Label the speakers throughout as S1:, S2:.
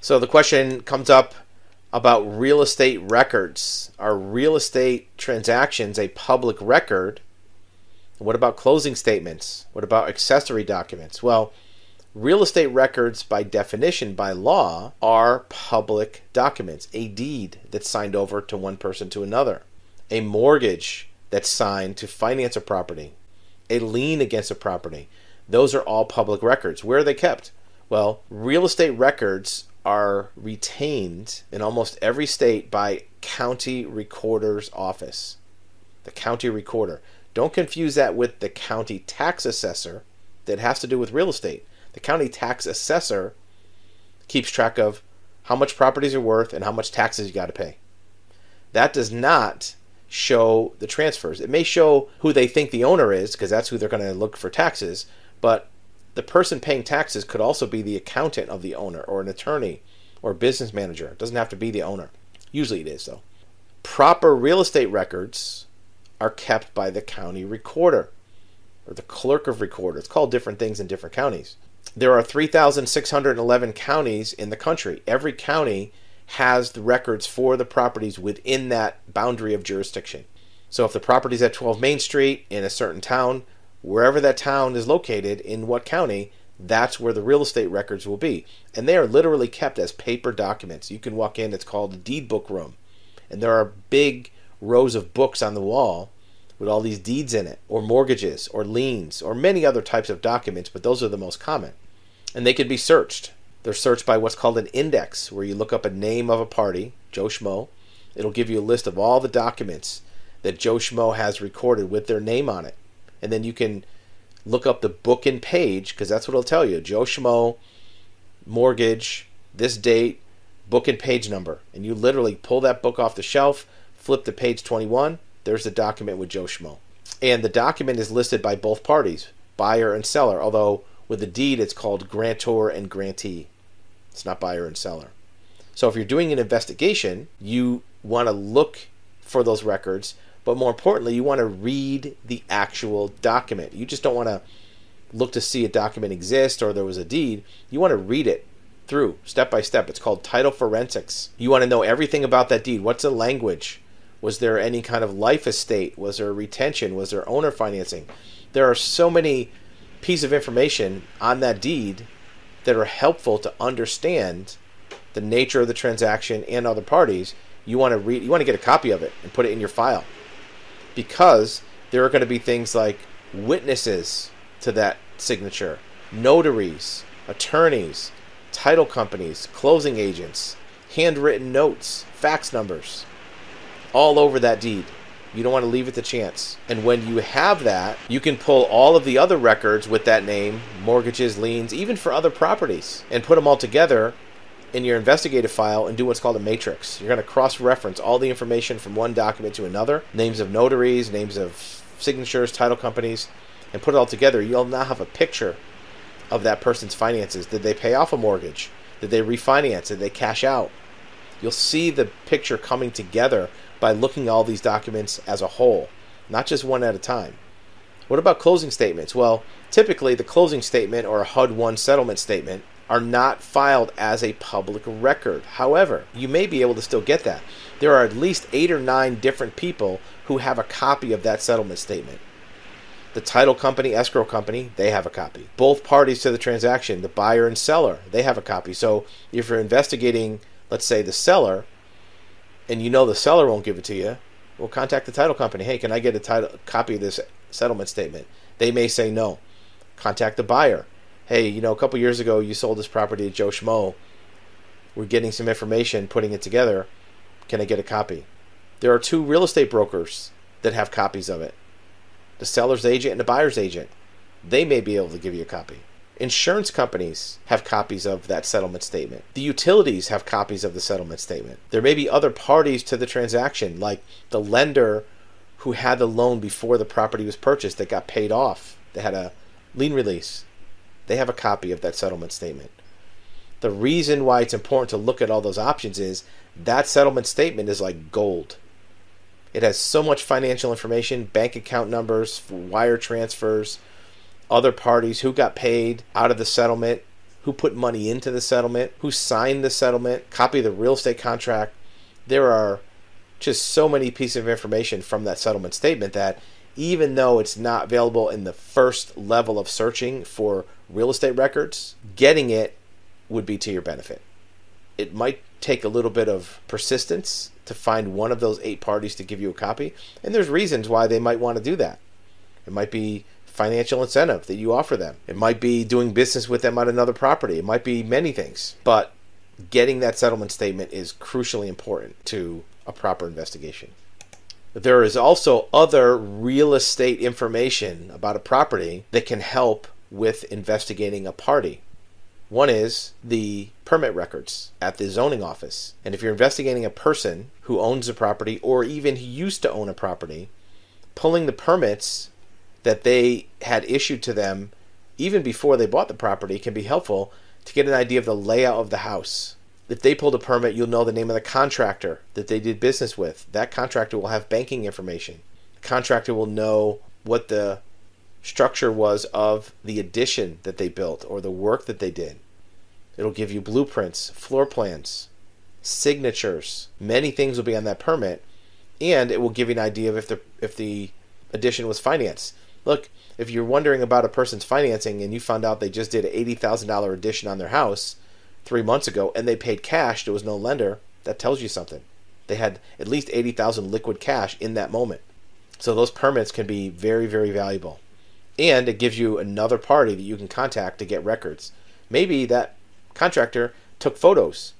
S1: So the question comes up about real estate records. Are real estate transactions a public record? What about closing statements? What about accessory documents? Well, real estate records, by definition, by law, are public documents. A deed that's signed over to one person to another, a mortgage that's signed to finance a property, a lien against a property. Those are all public records. Where are they kept? Well, real estate records are retained in almost every state by county recorder's office. The county recorder. Don't confuse that with the county tax assessor that has to do with real estate. The county tax assessor keeps track of how much properties are worth and how much taxes you got to pay. That does not show the transfers. It may show who they think the owner is because that's who they're going to look for taxes, but the person paying taxes could also be the accountant of the owner or an attorney or business manager. It doesn't have to be the owner. Usually it is, though. Proper real estate records are kept by the county recorder or the clerk of recorder. It's called different things in different counties. There are 3,611 counties in the country. Every county has the records for the properties within that boundary of jurisdiction. So if the property is at 12 Main Street in a certain town, wherever that town is located in what county, that's where the real estate records will be. And they are literally kept as paper documents. You can walk in, it's called a deed book room. And there are big rows of books on the wall with all these deeds in it, or mortgages, or liens, or many other types of documents, but those are the most common. And they can be searched. They're searched by what's called an index, where you look up a name of a party, Joe Schmo. It'll give you a list of all the documents that Joe Schmo has recorded with their name on it and then you can look up the book and page because that's what it'll tell you. Joe Schmo, mortgage, this date, book and page number, and you literally pull that book off the shelf, flip to page 21. There's the document with Joe Schmo, and the document is listed by both parties, buyer and seller. Although with the deed, it's called grantor and grantee. It's not buyer and seller. So if you're doing an investigation, you want to look for those records but more importantly, you want to read the actual document. You just don't want to look to see a document exist or there was a deed. You want to read it through step by step. It's called title forensics. You want to know everything about that deed. What's the language? Was there any kind of life estate? Was there retention? Was there owner financing? There are so many pieces of information on that deed that are helpful to understand the nature of the transaction and other parties. You want to read you want to get a copy of it and put it in your file because there are going to be things like witnesses to that signature, notaries, attorneys, title companies, closing agents, handwritten notes, fax numbers, all over that deed. You don't want to leave it to chance. And when you have that, you can pull all of the other records with that name, mortgages, liens, even for other properties, and put them all together in your investigative file and do what's called a matrix. You're going to cross reference all the information from one document to another names of notaries, names of signatures, title companies, and put it all together. You'll now have a picture of that person's finances. Did they pay off a mortgage? Did they refinance? Did they cash out? You'll see the picture coming together by looking at all these documents as a whole, not just one at a time. What about closing statements? Well, typically the closing statement or a HUD 1 settlement statement are not filed as a public record. However, you may be able to still get that. There are at least eight or nine different people who have a copy of that settlement statement. The title company, escrow company, they have a copy. Both parties to the transaction, the buyer and seller, they have a copy. So if you're investigating, let's say, the seller, and you know the seller won't give it to you, well, contact the title company. Hey, can I get a title copy of this settlement statement? They may say no. Contact the buyer hey, you know, a couple years ago you sold this property to Joe Schmo. We're getting some information, putting it together. Can I get a copy? There are two real estate brokers that have copies of it the seller's agent and the buyer's agent. They may be able to give you a copy. Insurance companies have copies of that settlement statement. The utilities have copies of the settlement statement. There may be other parties to the transaction, like the lender who had the loan before the property was purchased that got paid off. They had a lien release. They have a copy of that settlement statement. The reason why it's important to look at all those options is that settlement statement is like gold. It has so much financial information, bank account numbers, wire transfers, other parties who got paid out of the settlement, who put money into the settlement, who signed the settlement, copy of the real estate contract. There are just so many pieces of information from that settlement statement that even though it's not available in the first level of searching for real estate records, getting it would be to your benefit. It might take a little bit of persistence to find one of those eight parties to give you a copy, and there's reasons why they might want to do that. It might be financial incentive that you offer them. It might be doing business with them on another property. It might be many things. But getting that settlement statement is crucially important to a proper investigation. There is also other real estate information about a property that can help with investigating a party. One is the permit records at the zoning office. And if you're investigating a person who owns a property or even who used to own a property, pulling the permits that they had issued to them even before they bought the property can be helpful to get an idea of the layout of the house. If they pulled a permit, you'll know the name of the contractor that they did business with. That contractor will have banking information. The contractor will know what the structure was of the addition that they built or the work that they did. It'll give you blueprints, floor plans, signatures. Many things will be on that permit, and it will give you an idea of if the if the addition was financed. Look, if you're wondering about a person's financing and you found out they just did an eighty thousand dollar addition on their house, three months ago and they paid cash, there was no lender, that tells you something. They had at least 80,000 liquid cash in that moment. So those permits can be very, very valuable. And it gives you another party that you can contact to get records. Maybe that contractor took photos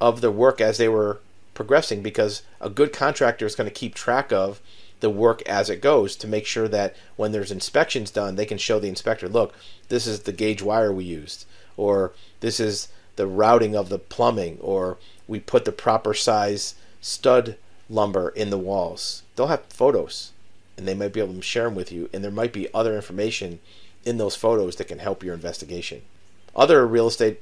S1: of the work as they were progressing because a good contractor is going to keep track of the work as it goes to make sure that when there's inspections done, they can show the inspector, look, this is the gauge wire we used, or this is the routing of the plumbing or we put the proper size stud lumber in the walls. They'll have photos and they might be able to share them with you and there might be other information in those photos that can help your investigation. Other real estate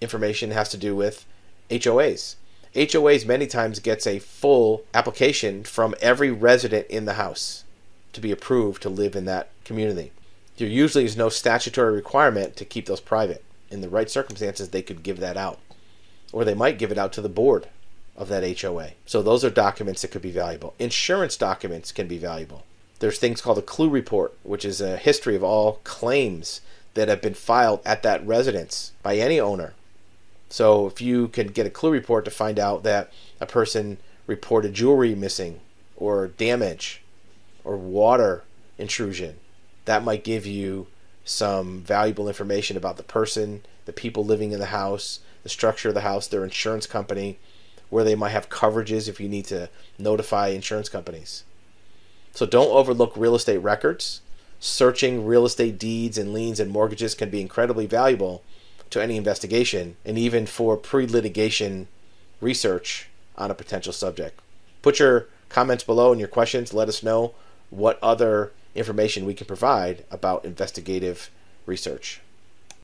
S1: information has to do with HOAs. HOAs many times gets a full application from every resident in the house to be approved to live in that community. There usually is no statutory requirement to keep those private in the right circumstances, they could give that out. Or they might give it out to the board of that HOA. So those are documents that could be valuable. Insurance documents can be valuable. There's things called a clue report, which is a history of all claims that have been filed at that residence by any owner. So if you can get a clue report to find out that a person reported jewelry missing or damage or water intrusion, that might give you some valuable information about the person, the people living in the house, the structure of the house, their insurance company, where they might have coverages if you need to notify insurance companies. So don't overlook real estate records. Searching real estate deeds and liens and mortgages can be incredibly valuable to any investigation and even for pre litigation research on a potential subject. Put your comments below and your questions. Let us know what other information we can provide about investigative research.